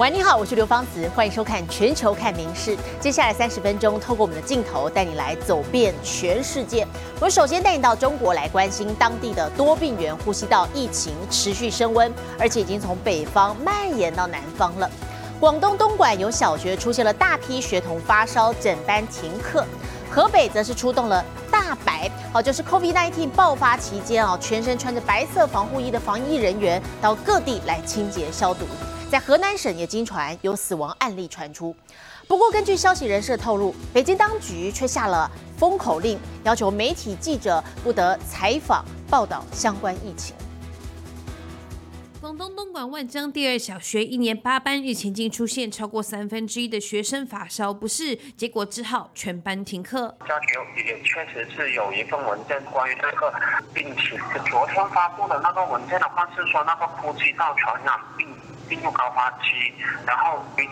喂，你好，我是刘芳子，欢迎收看《全球看名事》。接下来三十分钟，透过我们的镜头带你来走遍全世界。我首先带你到中国来关心当地的多病原呼吸道疫情持续升温，而且已经从北方蔓延到南方了。广东东莞有小学出现了大批学童发烧，整班停课。河北则是出动了大白，好，就是 COVID-19 爆发期间啊，全身穿着白色防护衣的防疫人员到各地来清洁消毒。在河南省也经传有死亡案例传出，不过根据消息人士透露，北京当局却下了封口令，要求媒体记者不得采访报道相关疫情。广东东莞万江第二小学一年八班日前竟出现超过三分之一的学生发烧不适，结果只好全班停课。家庭也确实是有一份文件关于这个病情，昨天发布的那个文件的话是说那个呼吸道传染病。进入高发期，然后预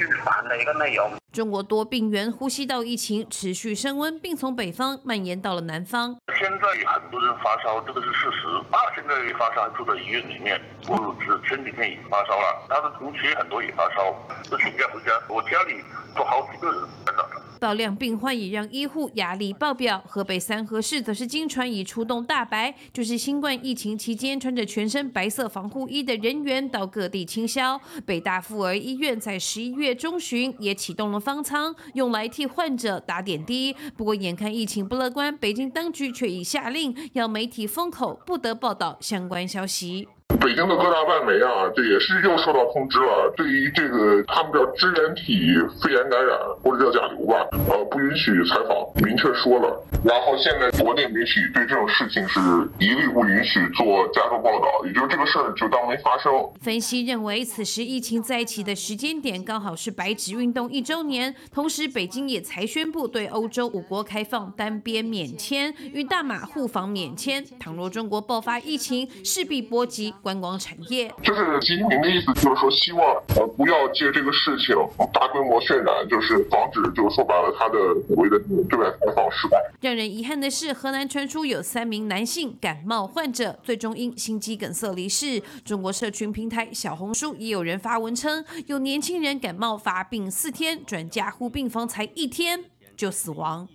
预防的一个内容。中国多病原呼吸道疫情持续升温，并从北方蔓延到了南方。现在很多人发烧，这个是事实。啊，现在发烧住在医院里面，我是前几天也发烧了，他的同学很多也发烧，都请假回家。我家里都好几个人在那。爆量病患也让医护压力爆表。河北三河市则是经传已出动大白，就是新冠疫情期间穿着全身白色防护衣的人员到各地清消。北大妇儿医院在十一月中旬也启动了方舱，用来替患者打点滴。不过眼看疫情不乐观，北京当局却已下令要媒体封口，不得报道相关消息。北京的各大外媒啊，这也是又受到通知了。对于这个他们叫支原体肺炎感染或者叫甲流吧，呃，不允许采访，明确说了。然后现在国内媒体对这种事情是一律不允许做加重报道，也就是这个事儿就当没发生。分析认为，此时疫情再起的时间点刚好是白纸运动一周年，同时北京也才宣布对欧洲五国开放单边免签，与大马互访免签。倘若中国爆发疫情，势必波及观光产业。就是习近平的意思，就是说希望呃不要借这个事情大规模渲染，就是防止，就是说白了他的所谓的对外开放失败。让人遗憾的是，河南传出有三名男性感冒患者最终因心肌梗塞离世。中国社群平台小红书也有人发文称，有年轻人感冒发病四天，转加护病房才一天就死亡。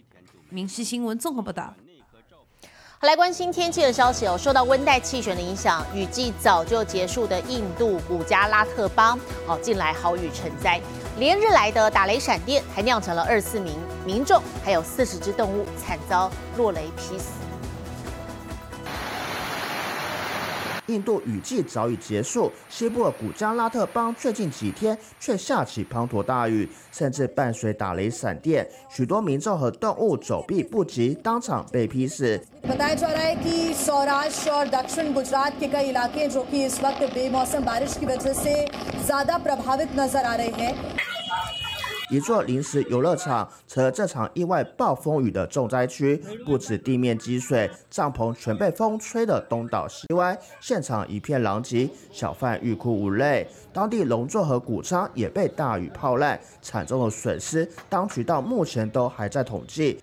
民事新闻综合报道。来关心天气的消息哦。受到温带气旋的影响，雨季早就结束的印度古加拉特邦，哦，近来好雨成灾。连日来的打雷闪电，还酿成了二四名民众，还有四十只动物惨遭落雷劈死。印度雨季早已结束，西部的古加拉特邦最近几天却下起滂沱大雨，甚至伴随打雷闪电，许多民众和动物走避不及，当场被劈死。一座临时游乐场成了这场意外暴风雨的重灾区，不止地面积水，帐篷全被风吹得东倒西歪，现场一片狼藉，小贩欲哭无泪。当地农作和谷仓也被大雨泡烂，惨重的损失，当局到目前都还在统计。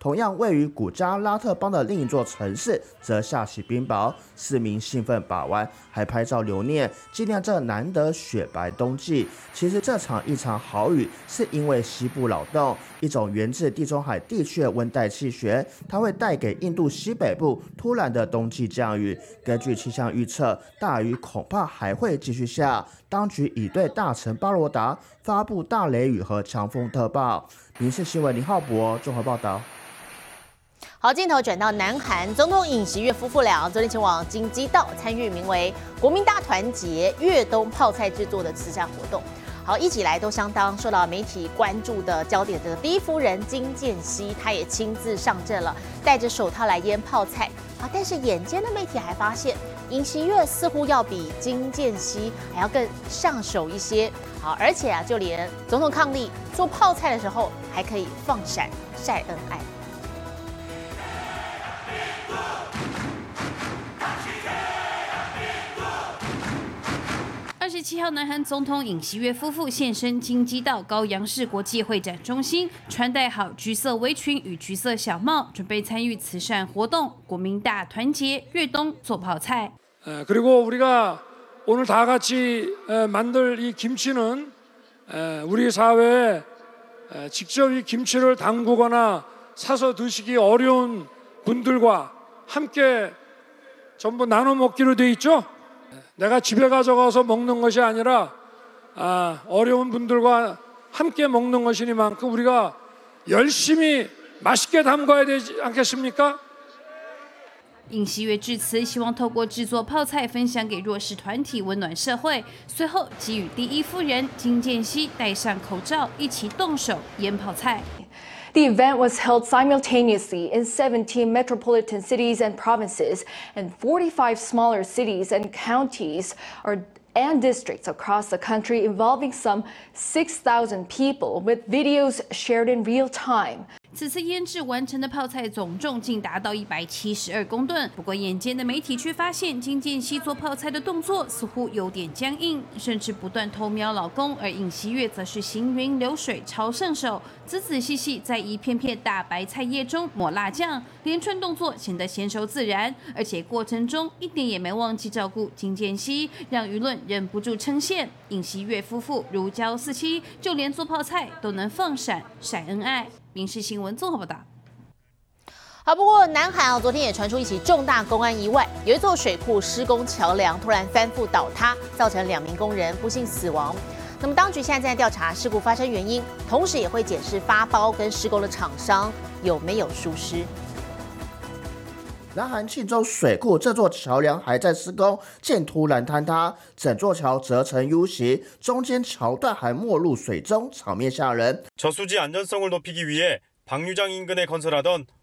同样位于古加拉特邦的另一座城市，则下起冰雹，市民兴奋把玩，还拍照留念，纪念这难得雪白冬季。其实这场一场好雨，是因为西部扰动，一种源自地中海地区的温带气旋，它会带给印度西北部突然的冬季降雨。根据气象预测，大雨恐怕还会继续下。当局已对大城巴罗达发布大雷雨和强风特报。民事新闻林浩博综合报道。好，镜头转到南韩，总统尹锡悦夫妇俩昨天前往京畿道参与名为“国民大团结粤东泡菜制作”的慈善活动。好，一起来都相当受到媒体关注的焦点。这个第一夫人金建熙，她也亲自上阵了，戴着手套来腌泡菜。啊，但是眼尖的媒体还发现，尹锡悦似乎要比金建熙还要更上手一些。好，而且啊，就连总统抗力做泡菜的时候，还可以放闪晒恩爱。二十七号，南韩总统尹锡悦夫妇现身京畿道高阳市国际会展中心，穿戴好橘色围裙与橘色小帽，准备参与慈善活动。国民大团结，越冬做泡菜。그리고우리가 오늘 다 같이 만들 이 김치는 우리 사회에 직접 이 김치를 담그거나 사서 드시기 어려운 분들과 함께 전부 나눠 먹기로 돼 있죠. 내가 집에 가져가서 먹는 것이 아니라 아, 어려운 분들과 함께 먹는 것이니만큼 우리가 열심히 맛있게 담가야 되지 않겠습니까? 尹锡悦致辞，希望透过制作泡菜分享给弱势团体，温暖社会。随后，给予第一夫人金建熙戴上口罩，一起动手腌泡菜。The event was held simultaneously in 17 metropolitan cities and provinces and 45 smaller cities and counties are and districts across the country involving some 6,000 people with videos shared in real time. 此次腌制完成的泡菜总重竟达到一百七十二公吨。不过，眼尖的媒体却发现金建熙做泡菜的动作似乎有点僵硬，甚至不断偷瞄老公。而尹锡月则是行云流水，超圣手，仔仔细细在一片片大白菜叶中抹辣酱，连串动作显得娴熟自然，而且过程中一点也没忘记照顾金建熙，让舆论忍不住称羡尹锡月夫妇如胶似漆，就连做泡菜都能放闪晒恩爱。民事新闻综合报道。好，不过南海啊，昨天也传出一起重大公安意外，有一座水库施工桥梁突然翻覆倒塌，造成两名工人不幸死亡。那么当局现在正在调查事故发生原因，同时也会检视发包跟施工的厂商有没有疏失。南韩庆州水库这座桥梁还在施工，竟突然坍塌，整座桥折成 U 型，中间桥段还没入水中，场面吓人。저수지안전성을높이기위해방류장인근에건설하던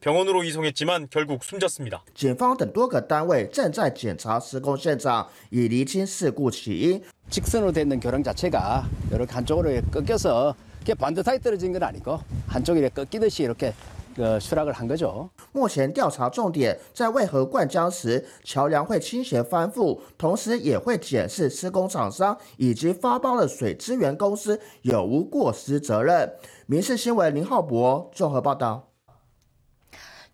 병원으로 이송했지만 결국 숨졌습니다. 警方等多个单位正在检查施工现场，以厘清事故起因。 직선으로 되는 교량 자체가 이렇게 한쪽으로 꺾여서 반듯하게 떨어진 건 아니고 한쪽이 이렇게 꺾이듯이 이렇게 추락을 한 거죠. 目前调查重点在为何灌浆时桥梁会倾斜翻覆，同时也会检视施工厂商以及发包的水资源公司有无过失责任。民事新闻林浩博综合报道。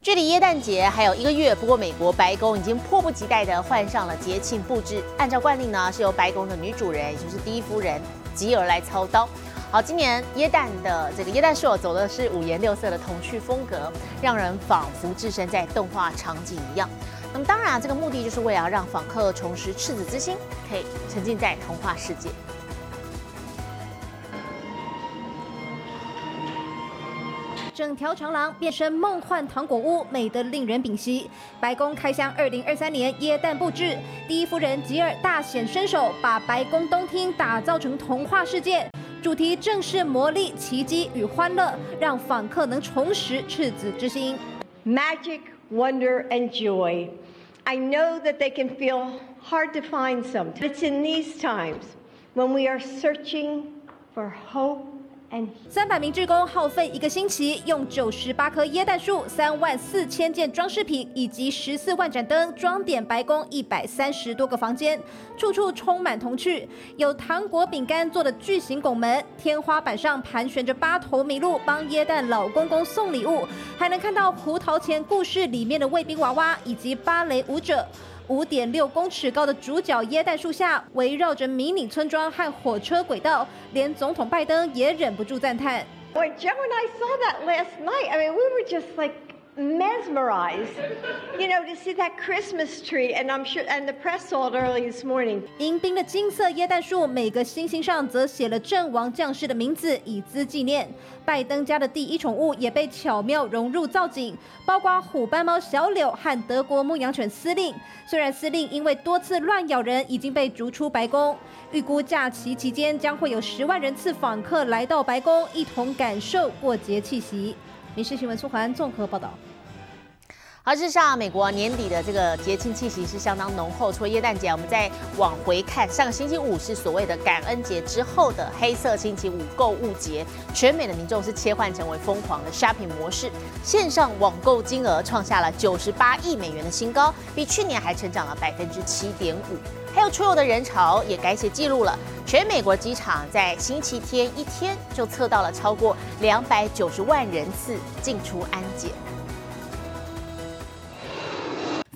距离耶诞节还有一个月，不过美国白宫已经迫不及待地换上了节庆布置。按照惯例呢，是由白宫的女主人，也就是第一夫人吉尔来操刀。好，今年耶诞的这个耶诞树走的是五颜六色的童趣风格，让人仿佛置身在动画场景一样。那么当然，这个目的就是为了让访客重拾赤子之心，可以沉浸在童话世界。整条长廊变身梦幻糖果屋，美得令人屏息。白宫开箱二零二三年耶诞布置，第一夫人吉尔大显身手，把白宫东厅打造成童话世界。主题正是魔力、奇迹与欢乐，让访客能重拾赤子之心。Magic, wonder, and joy. I know that they can feel hard to find sometimes. It's in these times when we are searching for hope. 三百名志工耗费一个星期，用九十八棵椰蛋树、三万四千件装饰品以及十四万盏灯装点白宫一百三十多个房间，处处充满童趣。有糖果饼干做的巨型拱门，天花板上盘旋着八头麋鹿帮椰蛋老公公送礼物，还能看到胡桃钳故事里面的卫兵娃娃以及芭蕾舞者。五点六公尺高的主角椰蛋树下，围绕着迷你村庄和火车轨道，连总统拜登也忍不住赞叹。When Joe and I saw that last night, I mean, we were just like mesmerized, you know, to see that Christmas tree. And I'm sure, and the press saw it early this morning. 迎宾的金色椰蛋树，每个星星上则写了阵亡将士的名字，以资纪念。拜登家的第一宠物也被巧妙融入造景，包括虎斑猫小柳和德国牧羊犬司令。虽然司令因为多次乱咬人已经被逐出白宫，预估假期期间将会有十万人次访客来到白宫，一同感受过节气息。民事新闻苏环综合报道。好，事实上，美国年底的这个节庆气息是相当浓厚。除了耶诞节，我们再往回看，上个星期五是所谓的感恩节之后的黑色星期五购物节，全美的民众是切换成为疯狂的 shopping 模式，线上网购金额创下了九十八亿美元的新高，比去年还成长了百分之七点五。还有出游的人潮也改写记录了，全美国机场在星期天一天就测到了超过两百九十万人次进出安检。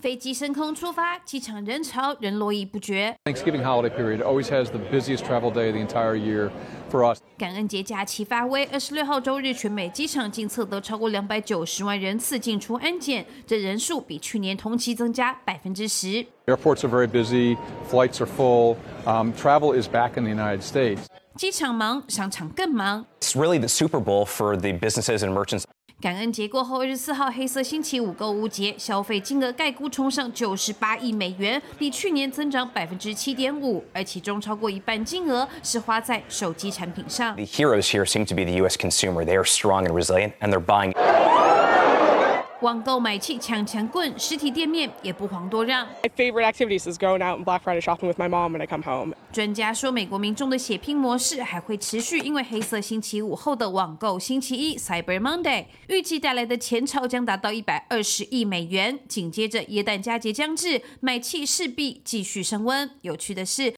飞机升空出发，机场人潮仍络绎不绝。Thanksgiving holiday period always has the busiest travel day the entire year for us. 感恩节假期发威，二十六号周日，全美机场竟测得超过两百九十万人次进出安检，这人数比去年同期增加百分之十。Airports are very busy, flights are full, um, travel is back in the United States. 机场忙，商场更忙。It's really the Super Bowl for the businesses and merchants. 感恩节过后，二十四号黑色星期五购物节消费金额概估冲上九十八亿美元，比去年增长百分之七点五，而其中超过一半金额是花在手机产品上。The heroes here seem to be the U.S. consumer. They are strong and resilient, and they're buying. 网购买气抢抢棍，实体店面也不遑多让。My favorite activities is going out and Black Friday shopping with my mom when I come home. 专家说，美国民众的血拼模式还会持续，因为黑色星期五后的网购星期一 （Cyber Monday） 预计带来的钱潮将达到一百二十亿美元。紧接着，耶诞佳节将至，买气势必继续升温。有趣的是。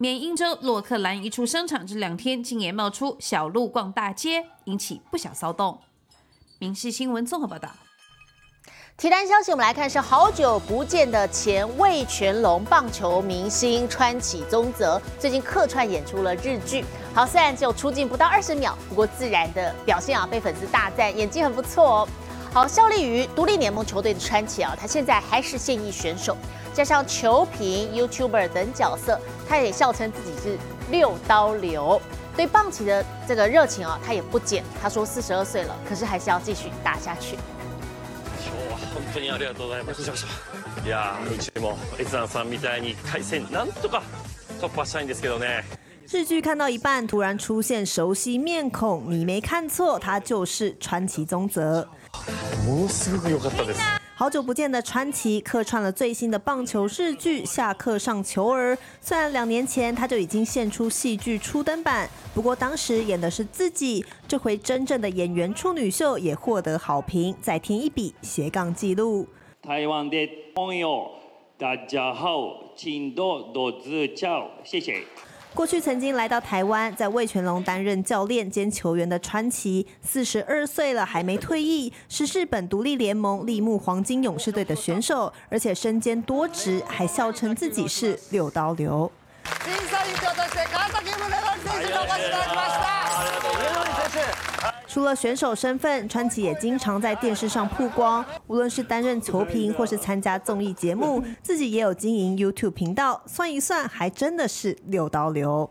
缅因州洛克兰一处商场这两天竟也冒出小鹿逛大街，引起不小骚动。民事新闻综合报道。提单消息，我们来看是好久不见的前魏全龙棒球明星川崎宗泽，最近客串演出了日剧。好，虽然只有出镜不到二十秒，不过自然的表现啊，被粉丝大赞，演技很不错哦。好，效力于独立联盟球队的川崎啊，他现在还是现役选手，加上球评、YouTuber 等角色，他也笑称自己是六刀流。对棒球的这个热情啊，他也不减。他说四十二岁了，可是还是要继续打下去。本当にありがとうございました。いやうちも越南さんみたいに回戦なんとか突破したいんですけどね。日剧看到一半，突然出现熟悉面孔，你没看错，他就是川崎宗泽。ものすごく良かったです。 好久不见的川崎客串了最新的棒球日剧《下课上球儿》。虽然两年前他就已经献出戏剧初登版，不过当时演的是自己。这回真正的演员处女秀也获得好评，再添一笔斜杠记录。台湾的朋友，大家好，请多多指教，谢谢。过去曾经来到台湾，在魏全龙担任教练兼球员的川崎，四十二岁了还没退役，是日本独立联盟立木黄金勇士队的选手，而且身兼多职，还笑称自己是六刀流。除了选手身份，川崎也经常在电视上曝光。无论是担任球评，或是参加综艺节目，自己也有经营 YouTube 频道。算一算，还真的是六刀流。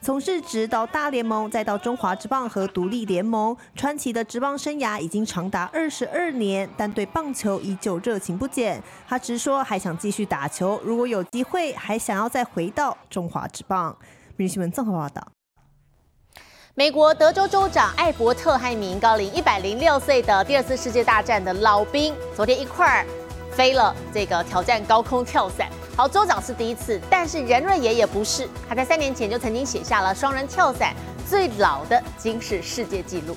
从日职到大联盟，再到中华职棒和独立联盟，川崎的职棒生涯已经长达二十二年，但对棒球依旧热情不减。他直说还想继续打球，如果有机会，还想要再回到中华职棒。民新闻综合报道。美国德州州长艾伯特和一名高龄一百零六岁的第二次世界大战的老兵，昨天一块儿飞了这个挑战高空跳伞。好，州长是第一次，但是任瑞爷也不是，他在三年前就曾经写下了双人跳伞最老的惊世世界纪录。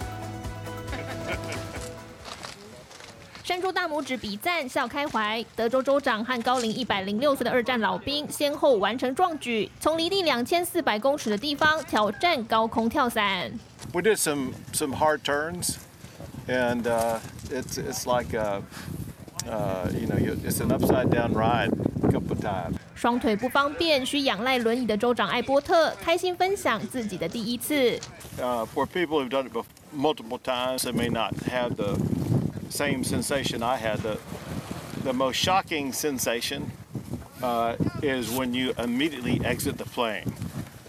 伸出大拇指比赞，笑开怀。德州州长和高龄一百零六岁的二战老兵先后完成壮举，从离地两千四百公尺的地方挑战高空跳伞。We did some some hard turns, and uh, it's it's like a uh, you know it's an upside down ride a couple times. 双腿不方便，需仰赖轮椅的州长艾波特开心分享自己的第一次。Uh, for people who've done it multiple times, they may not have the same sensation I had. The, the most shocking sensation uh, is when you immediately exit the plane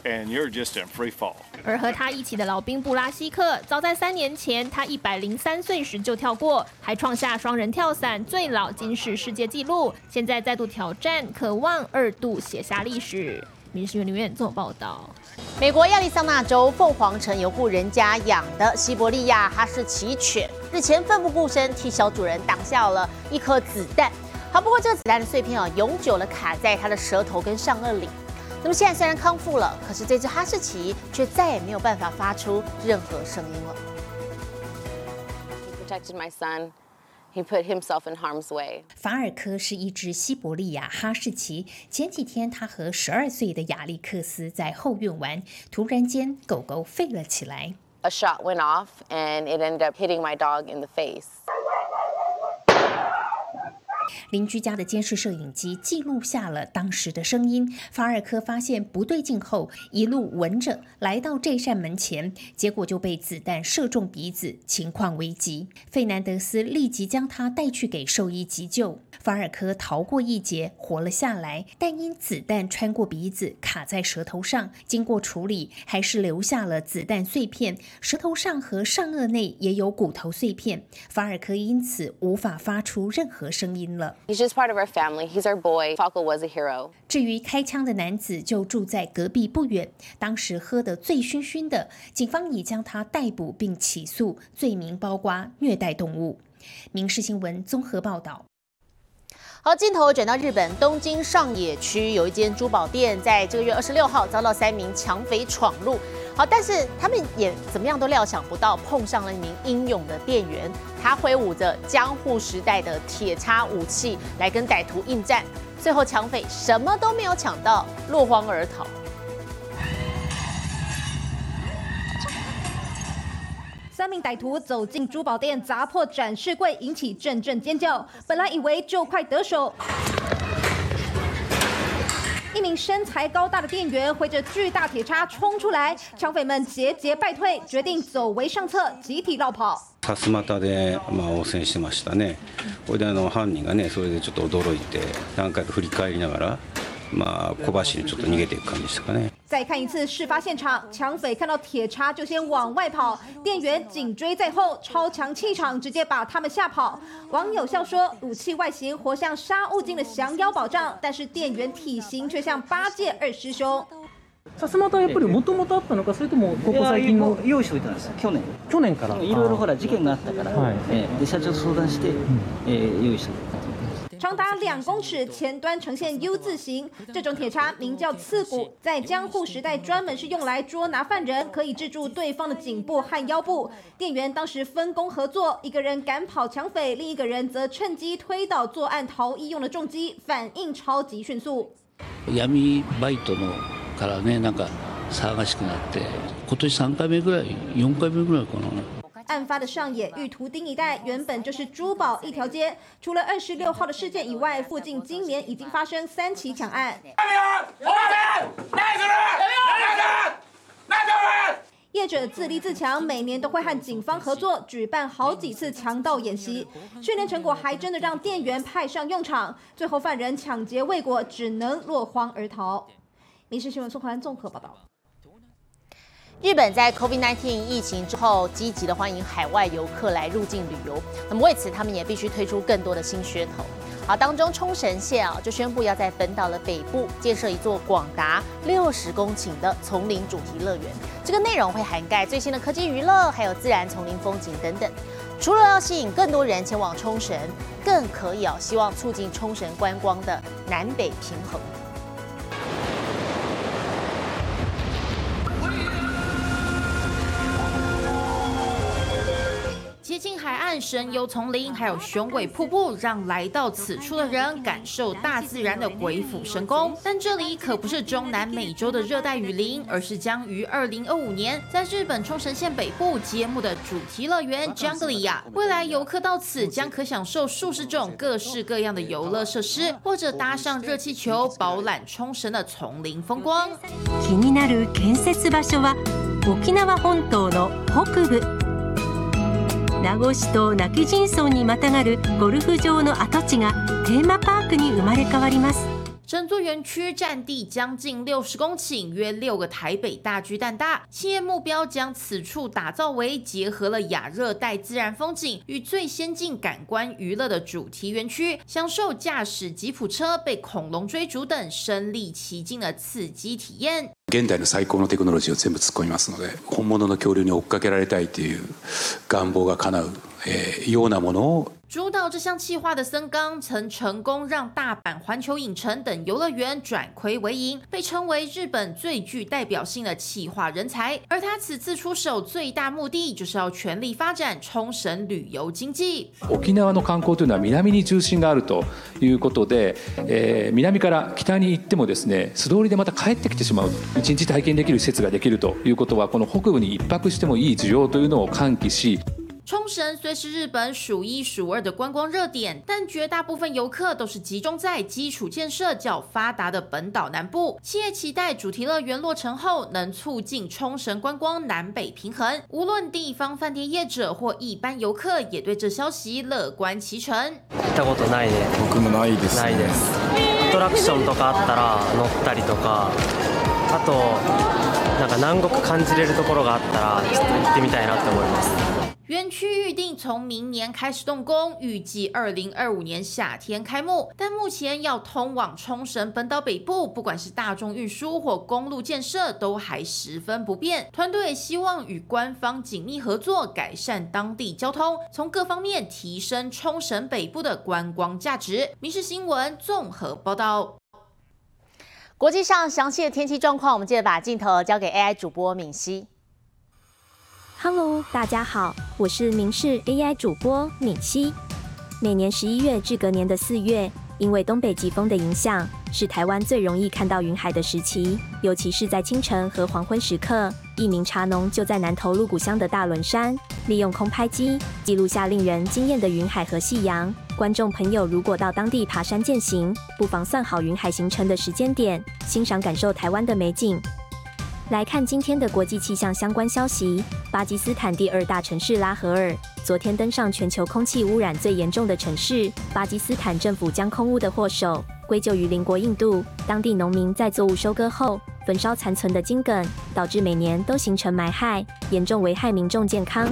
and you're just in free fall. 而和他一起的老兵布拉西克，早在三年前，他一百零三岁时就跳过，还创下双人跳伞最老金氏世界纪录。现在再度挑战，渴望二度写下历史。民事院里面做报道。美国亚利桑那州凤凰城有户人家养的西伯利亚哈士奇犬，日前奋不顾身替小主人挡下了一颗子弹。好，不过这个子弹的碎片啊，永久的卡在它的舌头跟上颚里。那么现在虽然康复了，可是这只哈士奇却再也没有办法发出任何声音了。He protected my son. He put himself in harm's way. 法尔科是一只西伯利亚哈士奇。前几天，他和十二岁的亚历克斯在后院玩，突然间，狗狗吠了起来。A shot went off, and it ended up hitting my dog in the face. 邻居家的监视摄影机记录下了当时的声音。法尔科发现不对劲后，一路闻着来到这扇门前，结果就被子弹射中鼻子，情况危急。费南德斯立即将他带去给兽医急救。法尔科逃过一劫，活了下来，但因子弹穿过鼻子，卡在舌头上，经过处理，还是留下了子弹碎片。舌头上和上颚内也有骨头碎片。法尔科因此无法发出任何声音了。He's just part of our family. He's our boy. Falco was a hero. 至于开枪的男子，就住在隔壁不远。当时喝得醉醺醺的，警方已将他逮捕并起诉，罪名包括虐待动物。民事新闻综合报道。好，镜头转到日本东京上野区，有一间珠宝店，在这个月二十六号遭到三名抢匪闯入。好，但是他们也怎么样都料想不到，碰上了一名英勇的店员，他挥舞着江户时代的铁叉武器来跟歹徒应战，最后抢匪什么都没有抢到，落荒而逃。三名歹徒走进珠宝店，砸破展示柜，引起阵阵尖叫。本来以为就快得手，一名身材高大的店员挥着巨大铁叉冲出来，抢匪们节节败退，决定走为上策，集体绕跑。さすまたでまあ応戦してましたね。これであの犯人がねそれでちょっと驚いて何回か振り返りながら。 まあ小走りちょっと逃げていく感じでしたかね。再看一次事发现场，抢匪看到铁叉就先往外跑，店员紧追在后，超强气场直接把他们吓跑。网友笑说，武器外形活像沙悟净的降妖宝杖，但是店员体型却像八戒二师兄。さすまたやっぱりもともとあったのかそれともここ最近の用意しておいたんです去年去年からいろいろほら事件があったから、はいえー、で社長と相談して、えー、用意しておいた 长达两公尺，前端呈现 U 字形。这种铁叉名叫刺骨，在江户时代专门是用来捉拿犯人，可以制住对方的颈部和腰部。店员当时分工合作，一个人赶跑抢匪，另一个人则趁机推倒作案逃逸用的重机，反应超级迅速。闇バイトのからね、なんか騒がしくなって、今年三回目ぐらい、四回目ぐらいかな。 案发的上野玉图町一带原本就是珠宝一条街，除了二十六号的事件以外，附近今年已经发生三起抢案。业者自立自强，每年都会和警方合作举办好几次强盗演习，训练成果还真的让店员派上用场。最后犯人抢劫未果，只能落荒而逃。民事新闻宋怀综合报道。日本在 COVID-19 疫情之后，积极的欢迎海外游客来入境旅游。那么为此，他们也必须推出更多的新噱头。好，当中冲绳县啊就宣布要在本岛的北部建设一座广达六十公顷的丛林主题乐园。这个内容会涵盖最新的科技娱乐，还有自然丛林风景等等。除了要吸引更多人前往冲绳，更可以啊希望促进冲绳观光的南北平衡。近海岸、深幽丛林，还有雄伟瀑布，让来到此处的人感受大自然的鬼斧神工。但这里可不是中南美洲的热带雨林，而是将于二零二五年在日本冲绳县北部揭幕的主题乐园 Jungleia。未来游客到此将可享受数十种各式各样的游乐设施，或者搭上热气球饱览冲绳的丛林风光。気になる建設場所は沖縄本島の北部。 名護市と今帰仁村にまたがるゴルフ場の跡地がテーマパークに生まれ変わります。整座园区占地将近六十公顷，约六个台北大巨蛋大。企业目标将此处打造为结合了亚热带自然风景与最先进感官娱乐的主题园区，享受驾驶吉普车、被恐龙追逐等身临其境的刺激体验。現代の最高のテクノロジーを全部突っ込みますので本物の恐竜に追っかけられたいという願望が叶う、えー、ようなものを 主导这项计划的森冈曾成功让大阪环球影城等游乐园转亏为盈，被称为日本最具代表性的企划人才。而他此次出手最大目的就是要全力发展冲绳旅游经济。沖縄の観光というのは南に中心があるということで、えー、南から北に行ってもですね素通りでまた帰ってきてしまう一日体験できる施設ができるということはこの北部に一泊してもいい需要というのを喚起し。 冲绳虽是日本数一数二的观光热点，但绝大部分游客都是集中在基础建设较发达的本岛南部。企业期待主题乐园落成后，能促进冲绳观光南北平衡。无论地方饭店业者或一般游客，也对这消息乐观其成。行ったことないね。僕もないです。ないです。アトラクションとかあったら乗ったりとか、 あとなんか南国感じれるところがあったらちょっと行ってみたいなって思います。园区预定从明年开始动工，预计二零二五年夏天开幕。但目前要通往冲绳本岛北部，不管是大众运输或公路建设，都还十分不便。团队希望与官方紧密合作，改善当地交通，从各方面提升冲绳北部的观光价值。民事新闻综合报道。 国际上详细的天气状况，我们接着把镜头交给 AI 主播敏熙。Hello，大家好，我是明视 AI 主播敏熙。每年十一月至隔年的四月，因为东北季风的影响，是台湾最容易看到云海的时期，尤其是在清晨和黄昏时刻。一名茶农就在南投鹿谷乡的大仑山，利用空拍机记录下令人惊艳的云海和夕阳。观众朋友如果到当地爬山践行，不妨算好云海行程的时间点，欣赏感受台湾的美景。来看今天的国际气象相关消息。巴基斯坦第二大城市拉合尔昨天登上全球空气污染最严重的城市。巴基斯坦政府将空污的祸首归咎于邻国印度。当地农民在作物收割后焚烧残存的茎梗，导致每年都形成霾害，严重危害民众健康。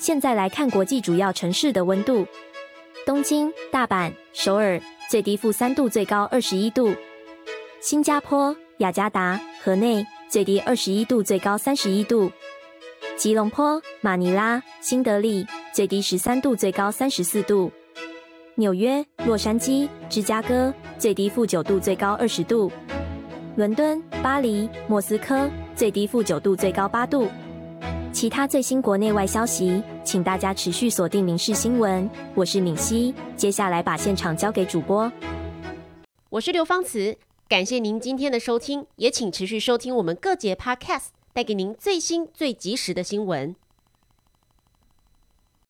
现在来看国际主要城市的温度：东京、大阪、首尔最低负三度，最高二十一度；新加坡、雅加达、河内。最低二十一度，最高三十一度。吉隆坡、马尼拉、新德里最低十三度，最高三十四度。纽约、洛杉矶、芝加哥最低负九度，最高二十度。伦敦、巴黎、莫斯科最低负九度，最高八度。其他最新国内外消息，请大家持续锁定《民事新闻》。我是敏熙，接下来把现场交给主播。我是刘芳慈。感谢您今天的收听，也请持续收听我们各节 Podcast，带给您最新最及时的新闻。